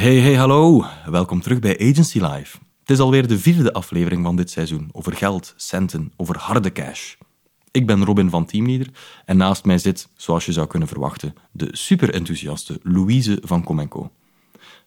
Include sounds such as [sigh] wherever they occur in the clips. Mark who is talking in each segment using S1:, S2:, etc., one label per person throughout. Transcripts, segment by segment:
S1: Hey, hey, hallo. Welkom terug bij Agency Live. Het is alweer de vierde aflevering van dit seizoen over geld, centen, over harde cash. Ik ben Robin van Teamleader en naast mij zit, zoals je zou kunnen verwachten, de super enthousiaste Louise van Comenco.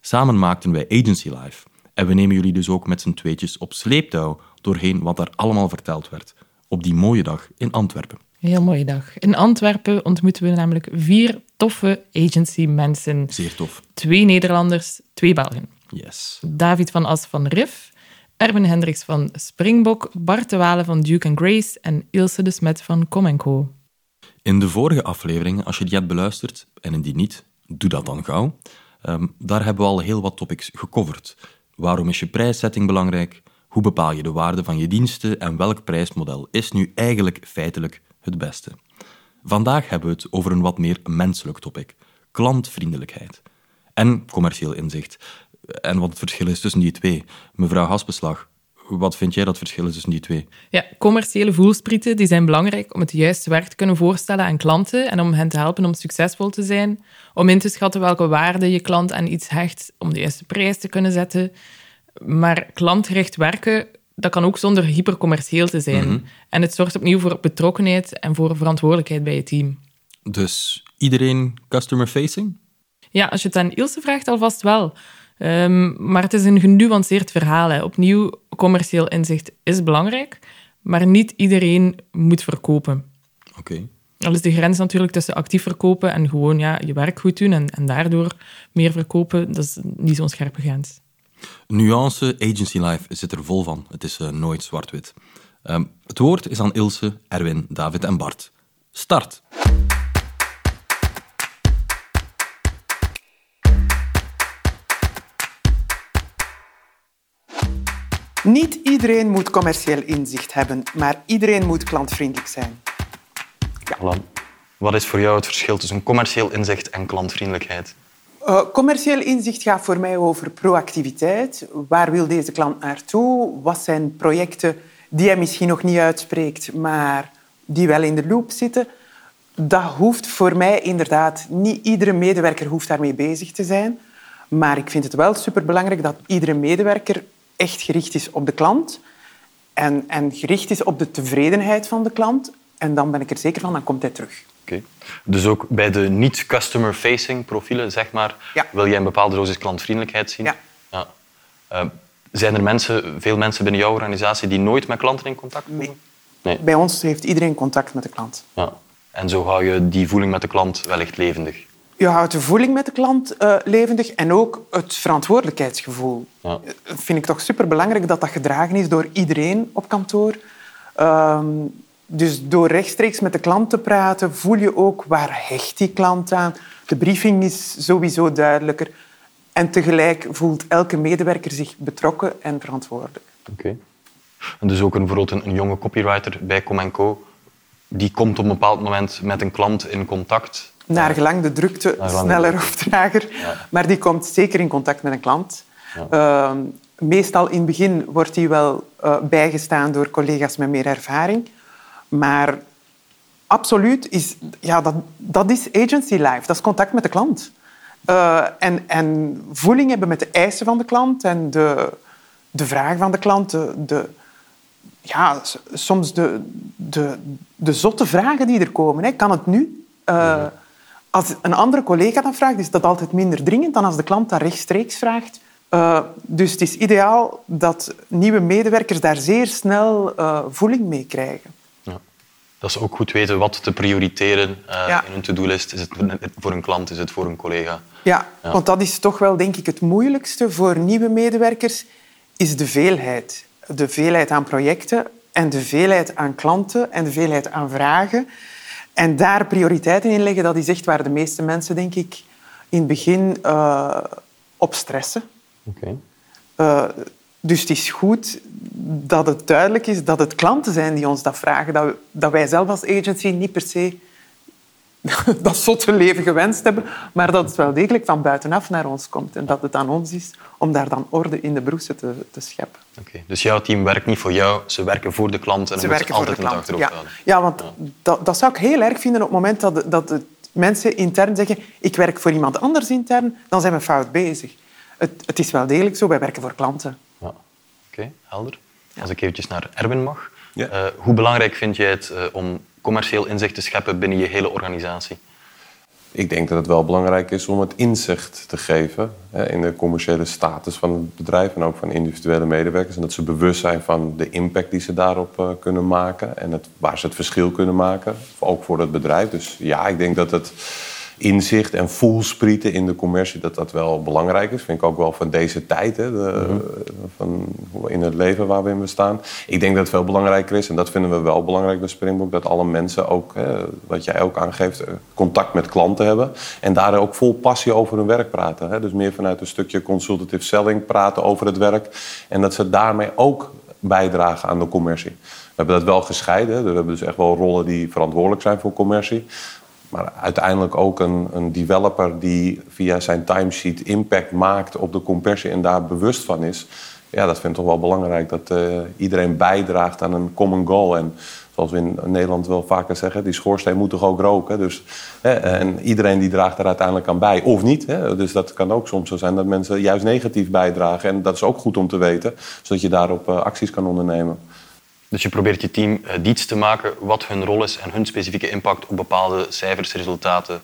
S1: Samen maakten wij Agency Live en we nemen jullie dus ook met z'n tweetjes op sleeptouw doorheen wat daar allemaal verteld werd op die mooie dag in Antwerpen.
S2: Heel mooie dag. In Antwerpen ontmoeten we namelijk vier toffe agency-mensen.
S1: Zeer tof.
S2: Twee Nederlanders, twee Belgen.
S1: Yes.
S2: David van As van Riff, Erwin Hendricks van Springbok, Bart de Walen van Duke Grace en Ilse de Smet van Com Co.
S1: In de vorige aflevering, als je die hebt beluisterd, en indien niet, doe dat dan gauw. Ehm, daar hebben we al heel wat topics gecoverd. Waarom is je prijszetting belangrijk? Hoe bepaal je de waarde van je diensten en welk prijsmodel is nu eigenlijk feitelijk het beste? Vandaag hebben we het over een wat meer menselijk topic: klantvriendelijkheid. En commercieel inzicht. En wat het verschil is tussen die twee. Mevrouw Hasbeslag, wat vind jij dat verschil is tussen die twee?
S2: Ja, commerciële voelsprieten die zijn belangrijk om het juiste werk te kunnen voorstellen aan klanten en om hen te helpen om succesvol te zijn, om in te schatten welke waarde je klant aan iets hecht, om de juiste prijs te kunnen zetten. Maar klantgericht werken, dat kan ook zonder hypercommercieel te zijn. En het zorgt opnieuw voor betrokkenheid en voor verantwoordelijkheid bij je team.
S1: Dus iedereen customer-facing?
S2: Ja, als je het aan Ilse vraagt, alvast wel. Ehm, maar het is een genuanceerd verhaal. Hè. Opnieuw, commercieel inzicht is belangrijk, maar niet iedereen moet verkopen.
S1: Oké.
S2: Al is de grens natuurlijk tussen actief verkopen en gewoon ja, je werk goed doen en, en daardoor meer verkopen, dat is niet zo'n scherpe grens.
S1: Nuance Agency Life zit er vol van. Het is eh, nooit zwart-wit. Ehm, het woord is aan Ilse, Erwin, David en Bart. Start.
S3: Niet iedereen moet commercieel inzicht hebben, maar iedereen moet klantvriendelijk zijn.
S4: Alan, wat is voor jou het verschil tussen commercieel inzicht en klantvriendelijkheid?
S3: Uh, commercieel inzicht gaat voor mij over proactiviteit. Waar wil deze klant naartoe? Wat zijn projecten die hij misschien nog niet uitspreekt, maar die wel in de loop zitten? Dat hoeft voor mij inderdaad niet iedere medewerker hoeft daarmee bezig te zijn. Maar ik vind het wel superbelangrijk dat iedere medewerker echt gericht is op de klant en, en gericht is op de tevredenheid van de klant. En dan ben ik er zeker van, dan komt hij terug.
S4: Dus ook bij de niet-customer-facing profielen, zeg maar,
S3: Ja.
S4: wil jij een bepaalde dosis klantvriendelijkheid zien?
S3: Ja.
S4: Ja. Eh, zijn er mensen, veel mensen binnen jouw organisatie die nooit met klanten in contact komen?
S3: Nee.
S4: Nee.
S3: Bij ons heeft iedereen contact met de klant.
S4: Ja. En zo hou je die voeling met de klant wellicht levendig.
S3: Je houdt de voeling met de klant eh, levendig en ook het verantwoordelijkheidsgevoel.
S4: Ja.
S3: Dat vind ik toch superbelangrijk dat dat gedragen is door iedereen op kantoor. Ehm, dus door rechtstreeks met de klant te praten, voel je ook waar hecht die klant aan. De briefing is sowieso duidelijker. En tegelijk voelt elke medewerker zich betrokken en verantwoordelijk.
S4: Oké. En dus ook een, bijvoorbeeld een, jonge copywriter bij Com die komt op een bepaald moment met een klant in contact.
S3: Naar gelang de drukte,
S4: de
S3: sneller
S4: drukte.
S3: of trager.
S4: Ja.
S3: Maar die komt zeker in contact met een klant. Ehm, meestal in het begin wordt die wel eh, bijgestaan door collega's met meer ervaring. Maar absoluut is ja, dat, dat is agency life. Dat is contact met de klant. Eh, en, en voeling hebben met de eisen van de klant en de, de vragen van de klant. De, de, ja, soms de, de, de zotte vragen die er komen. Hè. Kan het nu? Eh, Als een andere collega dat vraagt, is dat altijd minder dringend dan als de klant dat rechtstreeks vraagt. Eh, dus het is ideaal dat nieuwe medewerkers daar zeer snel voeling mee krijgen.
S4: Dat ze ook goed weten wat te prioriteren
S3: Ja.
S4: in hun to-do-list. Is het voor een klant, is het voor een collega?
S3: Ja,
S4: Ja.
S3: want dat is toch wel, denk ik, het moeilijkste voor nieuwe medewerkers, is de veelheid. De veelheid aan projecten en de veelheid aan klanten en de veelheid aan vragen. En daar prioriteiten in leggen, dat is echt waar de meeste mensen, denk ik, in het begin eh, op stressen.
S4: Oké.
S3: Eh, dus het is goed dat het duidelijk is dat het klanten zijn die ons dat vragen. Dat, wij zelf als agency niet per se [laughs] dat zotte leven gewenst hebben, maar dat het wel degelijk van buitenaf naar ons komt. En dat het aan ons is om daar dan orde in de broesen te, te scheppen.
S4: Oké. Dus jouw team werkt niet voor jou, ze werken voor de klant en
S3: Ze werken
S4: ze
S3: voor de
S4: altijd
S3: klant.
S4: achterhoofd
S3: Ja,
S4: houden.
S3: ja want Dat, dat zou ik heel erg vinden op het moment dat, dat het mensen intern zeggen ik werk voor iemand anders intern, dan zijn we fout bezig. het, het is wel degelijk zo. Wij werken voor klanten.
S4: Oké, helder. Als ik eventjes naar Erwin mag.
S1: Ja.
S4: Eh, hoe belangrijk vind jij het eh, om commercieel inzicht te scheppen binnen je hele organisatie?
S5: Ik denk dat het wel belangrijk is om het inzicht te geven hè, in de commerciële status van het bedrijf en ook van individuele medewerkers. En dat ze bewust zijn van de impact die ze daarop eh, kunnen maken en het, waar ze het verschil kunnen maken, ook voor het bedrijf. Dus ja, ik denk dat het inzicht en voelsprieten in de commercie, dat dat wel belangrijk is. Vind ik ook wel van deze tijd, hè, de, van, in het leven waar we in bestaan. Ik denk dat het veel belangrijker is, en dat vinden we wel belangrijk bij Springbok, dat alle mensen ook, hè, wat jij ook aangeeft, eh, contact met klanten hebben. En daar ook vol passie over hun werk praten. Hè. Dus meer vanuit een stukje consultative selling praten over het werk. En dat ze daarmee ook bijdragen aan de commercie. We hebben dat wel gescheiden. We hebben dus echt wel rollen die verantwoordelijk zijn voor commercie. Maar uiteindelijk ook een, een developer die via zijn timesheet impact maakt op de compressie en daar bewust van is. Ja, dat vind ik toch wel belangrijk. Dat eh, iedereen bijdraagt aan een common goal. En zoals we in Nederland wel vaker zeggen, die schoorsteen moet toch ook roken. Dus, hè, en iedereen die draagt er uiteindelijk aan bij. Of niet. Hè. Dus dat kan ook soms zo zijn dat mensen juist negatief bijdragen. En dat is ook goed om te weten, zodat je daarop eh, acties kan ondernemen.
S4: Dus je probeert je team eh, diets te maken wat hun rol is en hun specifieke impact op bepaalde cijfers, resultaten,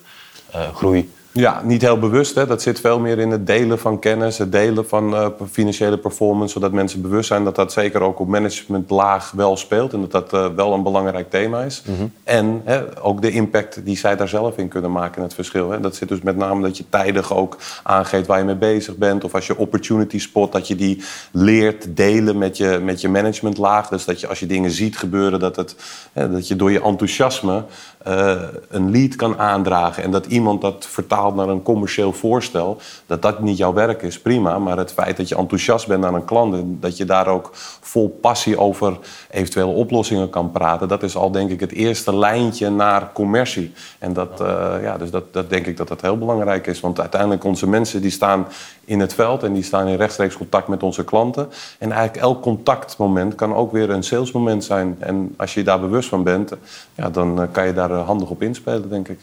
S4: eh, groei.
S5: Ja, niet heel bewust. Hè. Dat zit veel meer in het delen van kennis, het delen van eh, financiële performance, zodat mensen bewust zijn dat dat zeker ook op managementlaag wel speelt en dat dat eh, wel een belangrijk thema is. En hè, ook de impact die zij daar zelf in kunnen maken en het verschil. Hè. Dat zit dus met name dat je tijdig ook aangeeft waar je mee bezig bent, of als je opportunity spot, dat je die leert delen met je, met je managementlaag. Dus dat je als je dingen ziet gebeuren, dat, het, hè, dat je door je enthousiasme eh, een lead kan aandragen en dat iemand dat vertaalt naar een commercieel voorstel, dat dat niet jouw werk is, prima. Maar het feit dat je enthousiast bent naar een klant en dat je daar ook vol passie over eventuele oplossingen kan praten, dat is al denk ik het eerste lijntje naar commercie. En dat, eh, ja, dus dat, dat denk ik dat dat heel belangrijk is, want uiteindelijk onze mensen die staan in het veld en die staan in rechtstreeks contact met onze klanten. En eigenlijk elk contactmoment kan ook weer een salesmoment zijn. En als je daar bewust van bent, ja, dan eh, kan je daar eh, handig op inspelen, denk ik.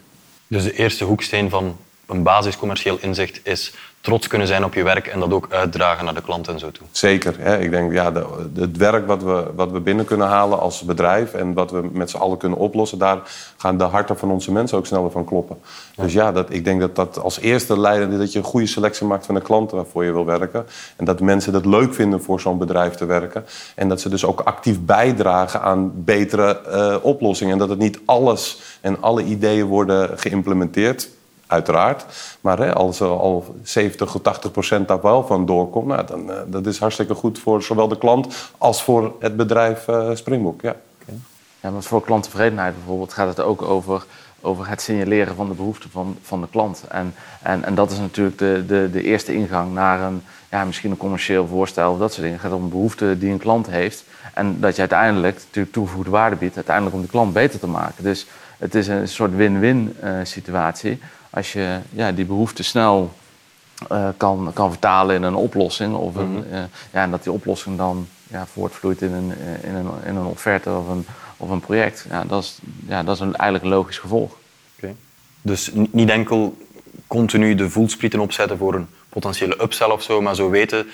S4: Dus de eerste hoeksteen van een basis commercieel inzicht is trots kunnen zijn op je werk en dat ook uitdragen naar de klant en zo toe.
S5: Zeker. Hè. Ik denk, ja, de, het werk wat we, wat we binnen kunnen halen als bedrijf en wat we met z'n allen kunnen oplossen, daar gaan de harten van onze mensen ook sneller van kloppen. Dus ja, dat, ik denk dat dat als eerste leidende dat je een goede selectie maakt van de klanten waarvoor je wil werken. En dat mensen het leuk vinden voor zo'n bedrijf te werken. En dat ze dus ook actief bijdragen aan betere eh, oplossingen. En dat het niet alles en alle ideeën worden geïmplementeerd. Uiteraard. Maar hè, als er al 70 tot 80 procent daar wel van doorkomt, nou, dan eh, dat is hartstikke goed voor zowel de klant als voor het bedrijf Springbok. Ja.
S6: Ja, maar voor klanttevredenheid bijvoorbeeld gaat het ook over, over het signaleren van de behoeften van, van de klant. En, en, en dat is natuurlijk de, de, de eerste ingang naar een, ja, misschien een commercieel voorstel of dat soort dingen. Het gaat om behoeften die een klant heeft. En dat je uiteindelijk natuurlijk toegevoegde waarde biedt, uiteindelijk om de klant beter te maken. Dus het is een soort win-win eh, situatie. Als je ja, die behoeften snel eh, kan, kan vertalen in een oplossing. Of een, eh, ja, en dat die oplossing dan ja, voortvloeit in een, eh, in, een, in een offerte of een, of een project. Ja, dat is, ja, dat is een, eigenlijk een logisch gevolg.
S4: Oké. Dus ni- niet enkel continu de voelsprieten opzetten voor een potentiële upsell of zo, maar zo weten,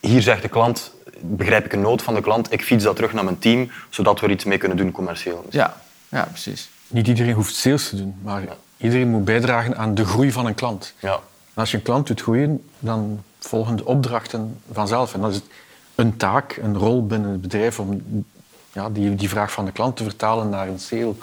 S4: hier zegt de klant, begrijp ik een nood van de klant, ik fiets dat terug naar mijn team, zodat we er iets mee kunnen doen commercieel.
S6: Ja, ja precies.
S7: Niet iedereen hoeft sales te doen, maar iedereen moet bijdragen aan de groei van een klant.
S4: Ja.
S7: En als je een klant doet groeien, dan volgen de opdrachten vanzelf. En dat is een taak, een rol binnen het bedrijf om ja, die, die vraag van de klant te vertalen naar een sale.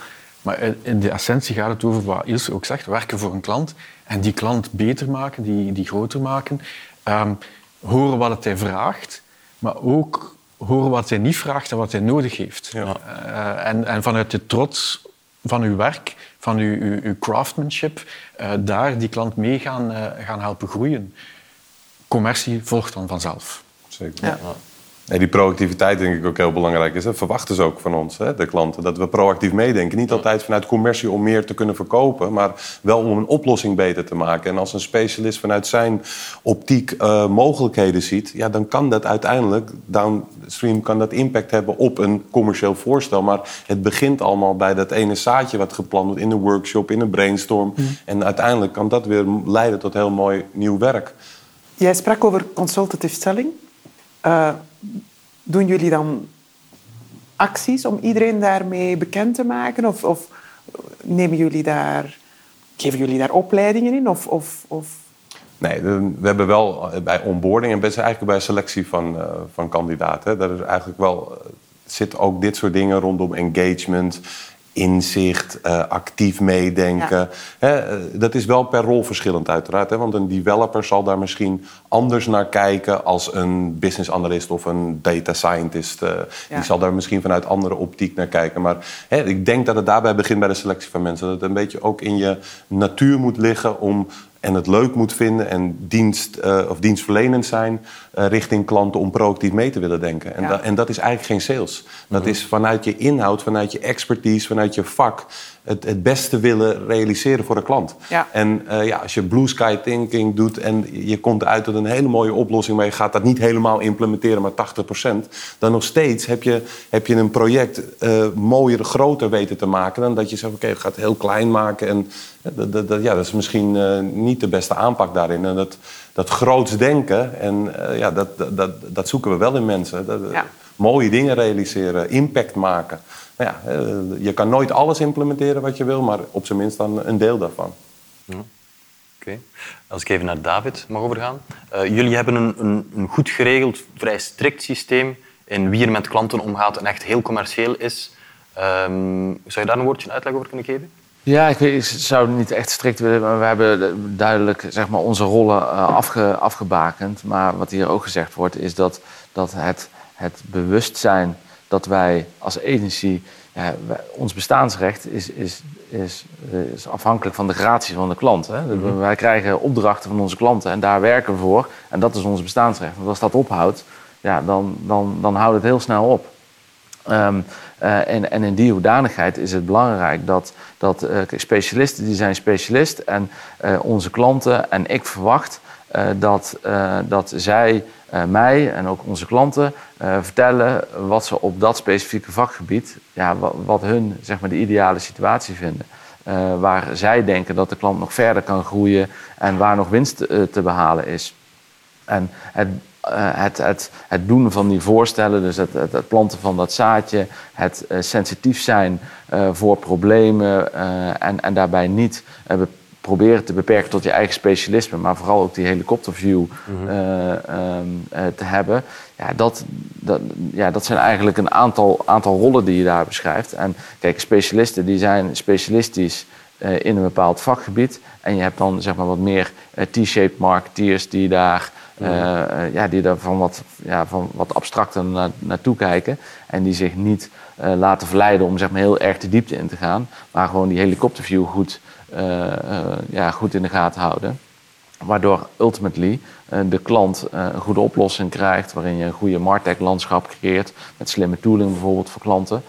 S7: Maar in- de essentie gaat het over wat Ilse ook zegt, werken voor een klant en die klant beter maken, die, die groter maken. Ehm, horen wat het hij vraagt, maar ook horen wat hij niet vraagt en wat hij nodig heeft. Eh, en, en vanuit de trots van uw werk, van uw, uw, uw craftsmanship, eh, daar die klant mee gaan, eh, gaan helpen groeien. Commercie volgt dan vanzelf.
S5: Zeker. Ja. Nee, die proactiviteit denk ik ook heel belangrijk is. Hè. Verwachten ze ook van ons, hè, de klanten, dat we proactief meedenken. Niet altijd vanuit commercie om meer te kunnen verkopen, maar wel om een oplossing beter te maken. En als een specialist vanuit zijn optiek eh, mogelijkheden ziet, ja, dan kan dat uiteindelijk, downstream kan dat impact hebben op een commercieel voorstel. Maar het begint allemaal bij dat ene zaadje wat geplant wordt in een workshop, in een brainstorm. En uiteindelijk kan dat weer leiden tot heel mooi nieuw werk.
S3: Jij sprak over consultative selling. Uh, doen jullie dan acties om iedereen daarmee bekend te maken? Of, of nemen jullie daar, geven jullie daar opleidingen in? Of, of, of...
S5: Nee, we hebben wel bij onboarding en eigenlijk bij selectie van, uh, van kandidaten... daar is eigenlijk wel, zit ook dit soort dingen rondom engagement inzicht, uh, actief meedenken. Hè, eh, dat is wel per rol verschillend uiteraard. Hè, want een developer zal daar misschien anders naar kijken als een business analyst of een data scientist. Uh, Die zal daar misschien vanuit andere optiek naar kijken. Maar hè, ik denk dat het daarbij begint bij de selectie van mensen. Dat het een beetje ook in je natuur moet liggen om en het leuk moet vinden en dienst, uh, of dienstverlenend zijn richting klanten om proactief mee te willen denken. En, ja. da en dat is eigenlijk geen sales. Dat mm -hmm. is vanuit je inhoud, vanuit je expertise, vanuit je vak het, het beste willen realiseren voor de klant.
S3: Ja.
S5: En uh, ja, als je blue sky thinking doet en je komt uit tot een hele mooie oplossing, maar je gaat dat niet helemaal implementeren, maar 80%, dan nog steeds heb je, heb je een project uh, mooier, groter weten te maken dan dat je zegt, oké, okay, het gaat heel klein maken. En dat, dat, dat, ja, dat is misschien uh, niet de beste aanpak daarin. En dat, dat groots denken, en ja, dat, dat, dat, dat zoeken we wel in mensen. Dat,
S3: ja.
S5: Mooie dingen realiseren, impact maken. Nou ja, je kan nooit alles implementeren wat je wil, maar op zijn minst dan een deel daarvan.
S4: Ja. Oké. Okay. Als ik even naar David mag overgaan. Uh, jullie hebben een, een, een, goed geregeld, vrij strikt systeem in wie er met klanten omgaat en echt heel commercieel is. Um, zou je daar een woordje uitleg over kunnen geven?
S6: Ja, ik, weet, ik zou niet echt strikt willen, maar we hebben duidelijk zeg maar, onze rollen afge, afgebakend. Maar wat hier ook gezegd wordt, is dat, dat het, het bewustzijn dat wij als agency, ja, wij, ons bestaansrecht is, is, is, is, afhankelijk van de gratie van de klant. Hè? Mm -hmm. Wij krijgen opdrachten van onze klanten en daar werken we voor. En dat is ons bestaansrecht. Want als dat ophoudt, ja, dan, dan, dan houdt het heel snel op. Um, uh, en, in die hoedanigheid is het belangrijk dat, dat uh, specialisten die zijn specialist en uh, onze klanten en ik verwacht dat, dat zij mij en ook onze klanten vertellen wat ze op dat specifieke vakgebied, ja, wat, wat hun zeg maar, de ideale situatie vinden. Waar zij denken dat de klant nog verder kan groeien en waar nog winst te behalen is. En het, het, het, het, doen van die voorstellen, dus het, het planten van dat zaadje, het sensitief zijn voor problemen en, en daarbij niet proberen te beperken tot je eigen specialisme, maar vooral ook die helikopterview uh, uh, te hebben. Ja dat, dat, ja, dat zijn eigenlijk een aantal, aantal rollen die je daar beschrijft. En kijk, specialisten die zijn specialistisch in een bepaald vakgebied. En je hebt dan zeg maar wat meer T-shaped marketeers die daar, mm-hmm. ja, die daar van, wat, ja, van wat abstracter na, naartoe kijken. En die zich niet laten verleiden om zeg maar, heel erg de diepte in te gaan. Maar gewoon die helikopterview goed ja, goed in de gaten houden. Waardoor ultimately de klant een goede oplossing krijgt, waarin je een goede Martech-landschap creëert, met slimme tooling bijvoorbeeld voor klanten.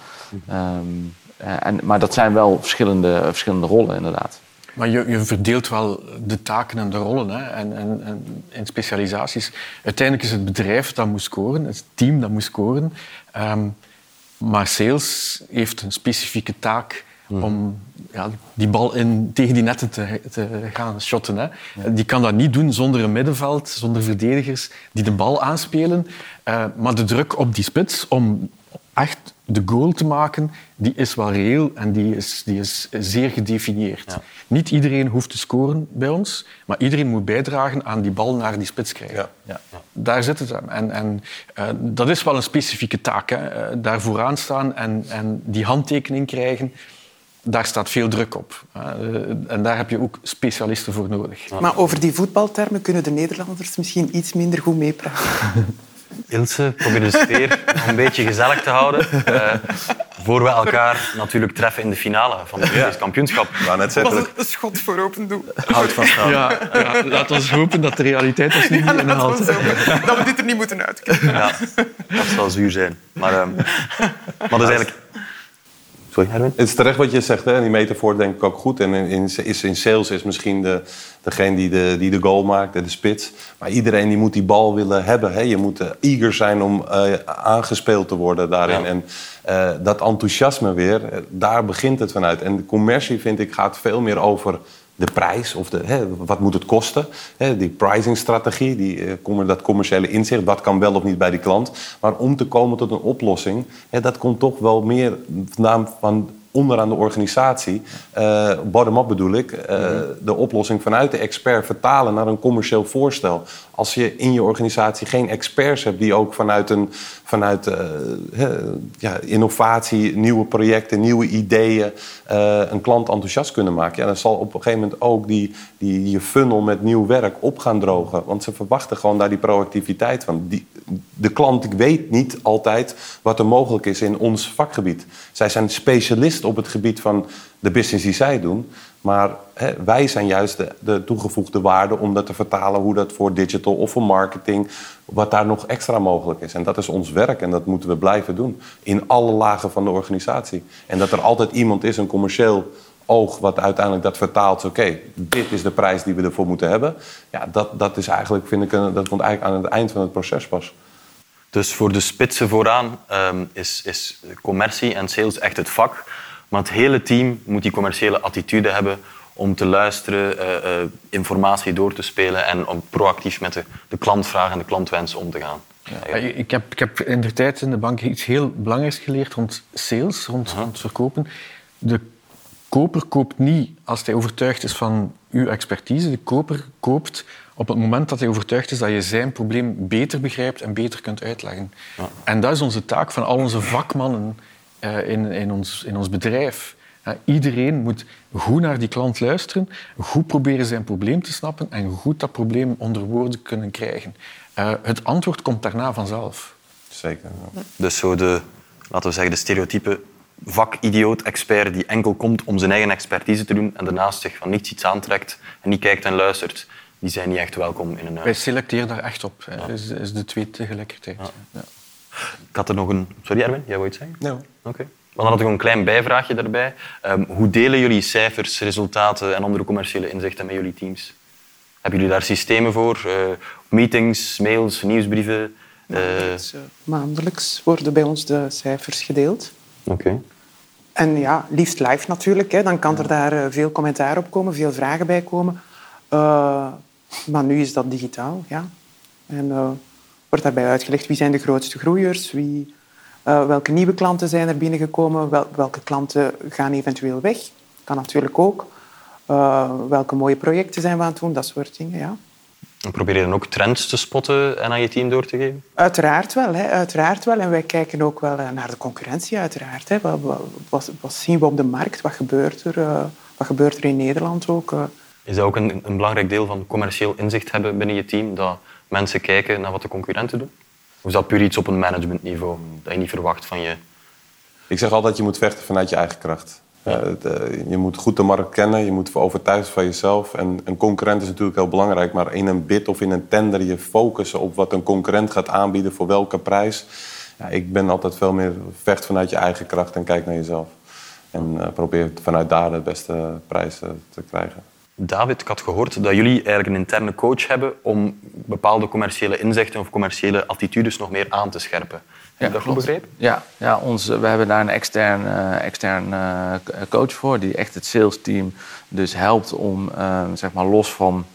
S6: Um, en, maar dat zijn wel verschillende, verschillende rollen, inderdaad.
S7: Maar je, je, verdeelt wel de taken en de rollen hè? En, en, en, in specialisaties. Uiteindelijk is het bedrijf dat moet scoren, het team dat moet scoren. Um, maar sales heeft een specifieke taak Mm. om ja, die bal in, tegen die netten te, te gaan shotten. Hè. Ja. Die kan dat niet doen zonder een middenveld, zonder verdedigers die de bal aanspelen. Uh, maar de druk op die spits om echt de goal te maken, die is wel reëel en die is, die is zeer gedefinieerd. Ja. Niet iedereen hoeft te scoren bij ons, maar iedereen moet bijdragen aan die bal naar die spits krijgen.
S5: Ja. Ja.
S7: Daar zit het aan. En, en uh, dat is wel een specifieke taak. Hè. Uh, daar vooraan staan en, en die handtekening krijgen daar staat veel druk op. En daar heb je ook specialisten voor nodig.
S3: Maar over die voetbaltermen kunnen de Nederlanders misschien iets minder goed meepraten. [laughs]
S4: Ilse, probeer de sfeer een beetje gezellig te houden. Uh, voor we elkaar natuurlijk treffen in de finale van het Europees kampioenschap.
S3: Ja, net dat was een schot voor open doel.
S4: Houd vast aan.
S7: Ja, ja, laat ons hopen dat de realiteit ons niet
S3: ja,
S7: inhaalt.
S3: Dat we dit er niet moeten uitkijken.
S4: Ja, dat zal zuur zijn. Maar, uh, maar dat is eigenlijk... Sorry?
S5: Het is terecht wat je zegt, hè? die metafoor denk ik ook goed. En in, in, is, in sales is misschien de, degene die de, die de goal maakt, de spits. Maar iedereen die moet die bal willen hebben. Hè? Je moet uh, eager zijn om uh, aangespeeld te worden daarin. Ja. En uh, dat enthousiasme weer, daar begint het vanuit. En de commercie, vind ik, gaat veel meer over de prijs of de, hè, wat moet het kosten. Hè, die pricingstrategie, die, eh, dat commerciële inzicht, wat kan wel of niet bij die klant. Maar om te komen tot een oplossing, hè, dat komt toch wel meer vandaan van onderaan de organisatie, uh, bottom-up bedoel ik, uh, de oplossing vanuit de expert vertalen naar een commercieel voorstel. Als je in je organisatie geen experts hebt die ook vanuit, een, vanuit uh, ja, innovatie, nieuwe projecten, nieuwe ideeën een klant enthousiast kunnen maken, ja, dan zal op een gegeven moment ook die, die, je funnel met nieuw werk op gaan drogen. Want ze verwachten gewoon daar die proactiviteit van. Die, de klant weet niet altijd wat er mogelijk is in ons vakgebied. Zij zijn specialist op het gebied van de business die zij doen. Maar hè, wij zijn juist de, de, toegevoegde waarde om dat te vertalen hoe dat voor digital of voor marketing, wat daar nog extra mogelijk is. En dat is ons werk en dat moeten we blijven doen. In alle lagen van de organisatie. En dat er altijd iemand is, een commercieel oog, wat uiteindelijk dat vertaalt. Oké, dit is de prijs die we ervoor moeten hebben. Ja, dat, dat is eigenlijk, vind ik, dat komt eigenlijk aan het eind van het proces pas.
S4: Dus voor de spitsen vooraan ehm, is, is commercie en sales echt het vak. Maar het hele team moet die commerciële attitude hebben om te luisteren, uh, uh, informatie door te spelen en om proactief met de, de klantvragen en de klantwensen om te gaan.
S7: Ja, ik, heb, ik heb in de tijd in de bank iets heel belangrijks geleerd rond sales, rond, rond verkopen. De koper koopt niet als hij overtuigd is van uw expertise. De koper koopt op het moment dat hij overtuigd is dat je zijn probleem beter begrijpt en beter kunt uitleggen. Ja. En dat is onze taak van al onze vakmannen uh, in, in, ons, in ons bedrijf. Uh, iedereen moet goed naar die klant luisteren, goed proberen zijn probleem te snappen en goed dat probleem onder woorden kunnen krijgen. Uh, het antwoord komt daarna vanzelf.
S5: Zeker. Ja.
S4: Dus zo de, laten we zeggen, de stereotype vakidioot-expert die enkel komt om zijn eigen expertise te doen en daarnaast zich van niets iets aantrekt en niet kijkt en luistert, die zijn niet echt welkom in een huis.
S7: Wij selecteren daar echt op. Ja. Is, is de twee tegelijkertijd. Ja. Ja.
S4: Ik had er nog een... Sorry Erwin, jij wou iets zeggen?
S5: Nee.
S4: Oké. Okay. Dan had ik nog een klein bijvraagje daarbij. Um, hoe delen jullie cijfers, resultaten en andere commerciële inzichten met jullie teams? Hebben jullie daar systemen voor? Uh, meetings, mails, nieuwsbrieven?
S3: Maandelijks, uh... maandelijks worden bij ons de cijfers gedeeld.
S4: Oké. Okay.
S3: En ja, liefst live natuurlijk. Hè. Dan kan er daar veel commentaar op komen, veel vragen bij komen. Uh, maar nu is dat digitaal, ja. En uh, wordt daarbij uitgelegd wie zijn de grootste groeiers, wie, uh, welke nieuwe klanten zijn er binnengekomen, wel, welke klanten gaan eventueel weg. Kan natuurlijk ook. welke mooie projecten zijn we aan het doen, dat soort dingen, ja.
S4: En probeer je dan ook trends te spotten en aan je team door te geven?
S3: Uiteraard wel, hè, uiteraard wel. En wij kijken ook wel naar de concurrentie, uiteraard. Hè. Wat, wat, wat, zien we op de markt? Wat gebeurt er, wat gebeurt er in Nederland ook?
S4: Is dat ook een, een, belangrijk deel van commercieel inzicht hebben binnen je team? Dat mensen kijken naar wat de concurrenten doen? Of is dat puur iets op een managementniveau dat je niet verwacht van je?
S5: Ik zeg altijd, je moet vechten vanuit je eigen kracht. Ja. Uh, je moet goed de markt kennen, je moet overtuigd van jezelf. En een concurrent is natuurlijk heel belangrijk, maar in een bid of in een tender je focussen op wat een concurrent gaat aanbieden voor welke prijs. Ja, ik ben altijd veel meer vecht vanuit je eigen kracht en kijk naar jezelf. En uh, probeer vanuit daar de beste prijs te krijgen.
S4: David, ik had gehoord dat jullie eigenlijk een interne coach hebben om bepaalde commerciële inzichten of commerciële attitudes nog meer aan te scherpen. Heb je dat goed begrepen?
S6: Ja, ja ons, we hebben daar een extern, uh, extern uh, coach voor die echt het sales team dus helpt om uh, zeg maar los van,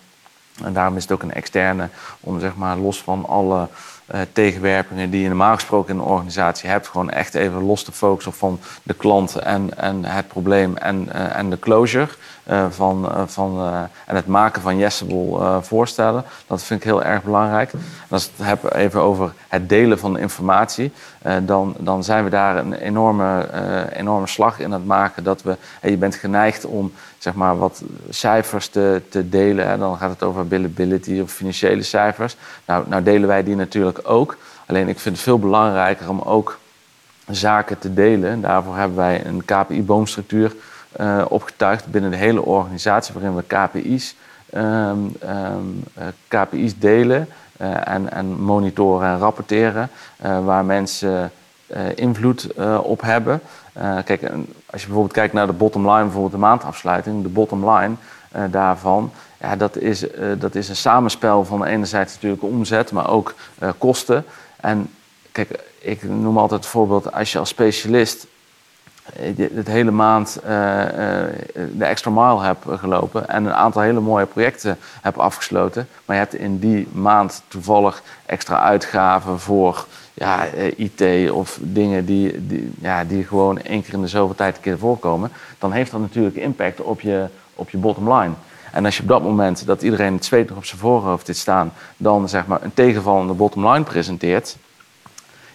S6: en daarom is het ook een externe, om zeg maar los van alle uh, tegenwerpingen die je normaal gesproken in een organisatie hebt, gewoon echt even los te focussen van de klant en, en het probleem en, uh, en de closure. Uh, van, van, en het maken van yesable voorstellen. Dat vind ik heel erg belangrijk. Als ik het even over het delen van informatie, dan, dan zijn we daar een enorme, enorme slag in het maken. Dat we, je bent geneigd om zeg maar, wat cijfers te, te delen. Hè. Dan gaat het over billability of financiële cijfers. Nou, nou delen wij die natuurlijk ook. Alleen ik vind het veel belangrijker om ook zaken te delen. En daarvoor hebben wij een KPI-boomstructuur uh, opgetuigd binnen de hele organisatie, waarin we KPI's, um, um, uh, KPI's delen uh, en, en, monitoren en rapporteren, waar mensen invloed op hebben. kijk, als je bijvoorbeeld kijkt naar de bottom line, bijvoorbeeld de maandafsluiting, de bottom line daarvan, ja, dat, is, dat is een samenspel van enerzijds natuurlijk omzet, maar ook kosten. En kijk, ik noem altijd het voorbeeld, als je als specialist het hele maand de extra mile hebt gelopen en een aantal hele mooie projecten hebt afgesloten. Maar je hebt in die maand toevallig extra uitgaven voor ja, IT of dingen die, die, ja, die gewoon één keer in de zoveel tijd een keer voorkomen. Dan heeft dat natuurlijk impact op je, op je bottom line. En als je op dat moment dat iedereen het zweet nog op zijn voorhoofd heeft staan, dan zeg maar een tegenvallende bottom line presenteert,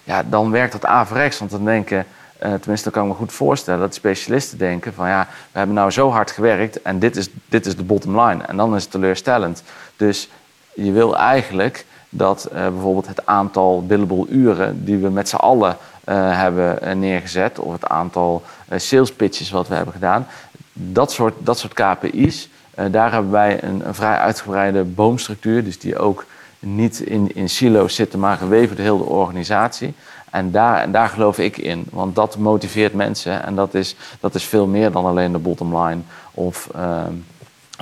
S6: ja, dan werkt dat averechts. Want dan denken, uh, tenminste, kan ik me goed voorstellen dat specialisten denken van ja, we hebben nou zo hard gewerkt en dit is, dit is de bottom line. En dan is het teleurstellend. Dus je wil eigenlijk dat uh, bijvoorbeeld het aantal billable uren die we met z'n allen uh, hebben neergezet, of het aantal sales pitches wat we hebben gedaan, dat soort, dat soort KPI's, daar hebben wij een, een, vrij uitgebreide boomstructuur, dus die ook niet in, in silo's zitten, maar geweven de hele organisatie. En daar, en daar geloof ik in, want dat motiveert mensen en dat is, dat is veel meer dan alleen de bottom line of uh,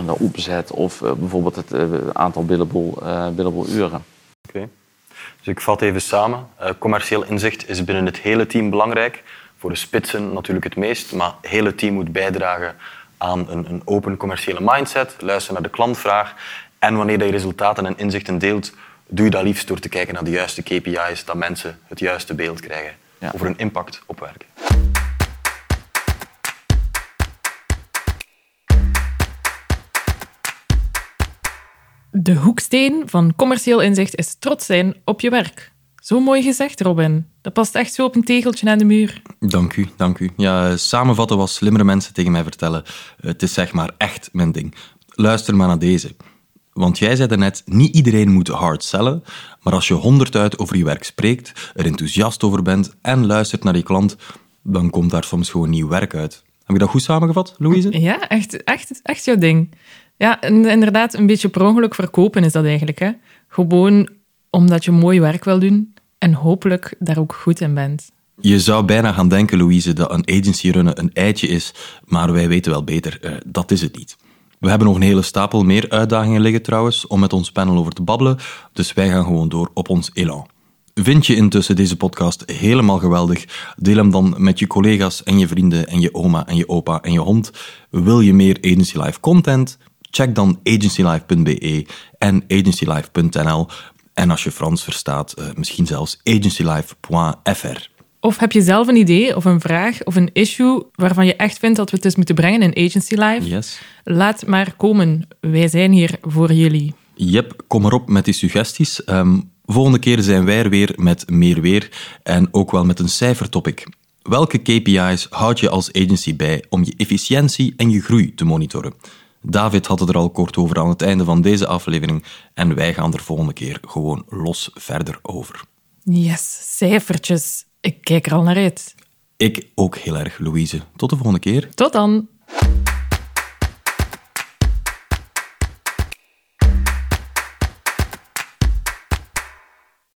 S6: de opzet of bijvoorbeeld het aantal billable, billable uren.
S8: Oké. Dus ik vat even samen. commercieel inzicht is binnen het hele team belangrijk. Voor de spitsen natuurlijk het meest, maar het hele team moet bijdragen aan een, een open commerciële mindset, luisteren naar de klantvraag en wanneer je resultaten en inzichten deelt, doe je dat liefst door te kijken naar de juiste KPI's, dat mensen het juiste beeld krijgen over hun impact op werk.
S2: De hoeksteen van commercieel inzicht is trots zijn op je werk. Zo mooi gezegd, Robin. Dat past echt zo op een tegeltje aan de muur.
S4: Dank u, dank u. Ja, samenvatten wat slimmere mensen tegen mij vertellen. Het is zeg maar echt mijn ding. Luister maar naar deze. Want jij zei net, niet iedereen moet hard sellen, maar als je honderd uit over je werk spreekt, er enthousiast over bent en luistert naar je klant, dan komt daar soms gewoon nieuw werk uit. Heb je dat goed samengevat, Louise?
S2: Ja, echt, echt, echt jouw ding. Ja, inderdaad, een beetje per ongeluk verkopen is dat eigenlijk. Hè? Gewoon omdat je mooi werk wil doen en hopelijk daar ook goed in bent.
S4: Je zou bijna gaan denken, Louise, dat een agency runnen een eitje is, maar wij weten wel beter, uh, dat is het niet. We hebben nog een hele stapel meer uitdagingen liggen trouwens, om met ons panel over te babbelen, dus wij gaan gewoon door op ons elan. Vind je intussen deze podcast helemaal geweldig? Deel hem dan met je collega's en je vrienden en je oma en je opa en je hond. Wil je meer Agency Life content? Check dan agencylife.be en agencylife.nl. En als je Frans verstaat, eh, misschien zelfs agencylife.fr.
S2: Of heb je zelf een idee of een vraag of een issue waarvan je echt vindt dat we het eens moeten brengen in Agency Live?
S4: Yes.
S2: Laat maar komen. Wij zijn hier voor jullie.
S4: Yep, kom erop met die suggesties. Um, volgende keer zijn wij er weer met meer weer en ook wel met een cijfertopic. Welke KPI's houd je als agency bij om je efficiëntie en je groei te monitoren? David had het er al kort over aan het einde van deze aflevering en wij gaan er volgende keer gewoon los verder over.
S2: Yes, cijfertjes. Ik kijk er al naar uit.
S4: Ik ook heel erg, Louise. Tot de volgende keer.
S2: Tot dan.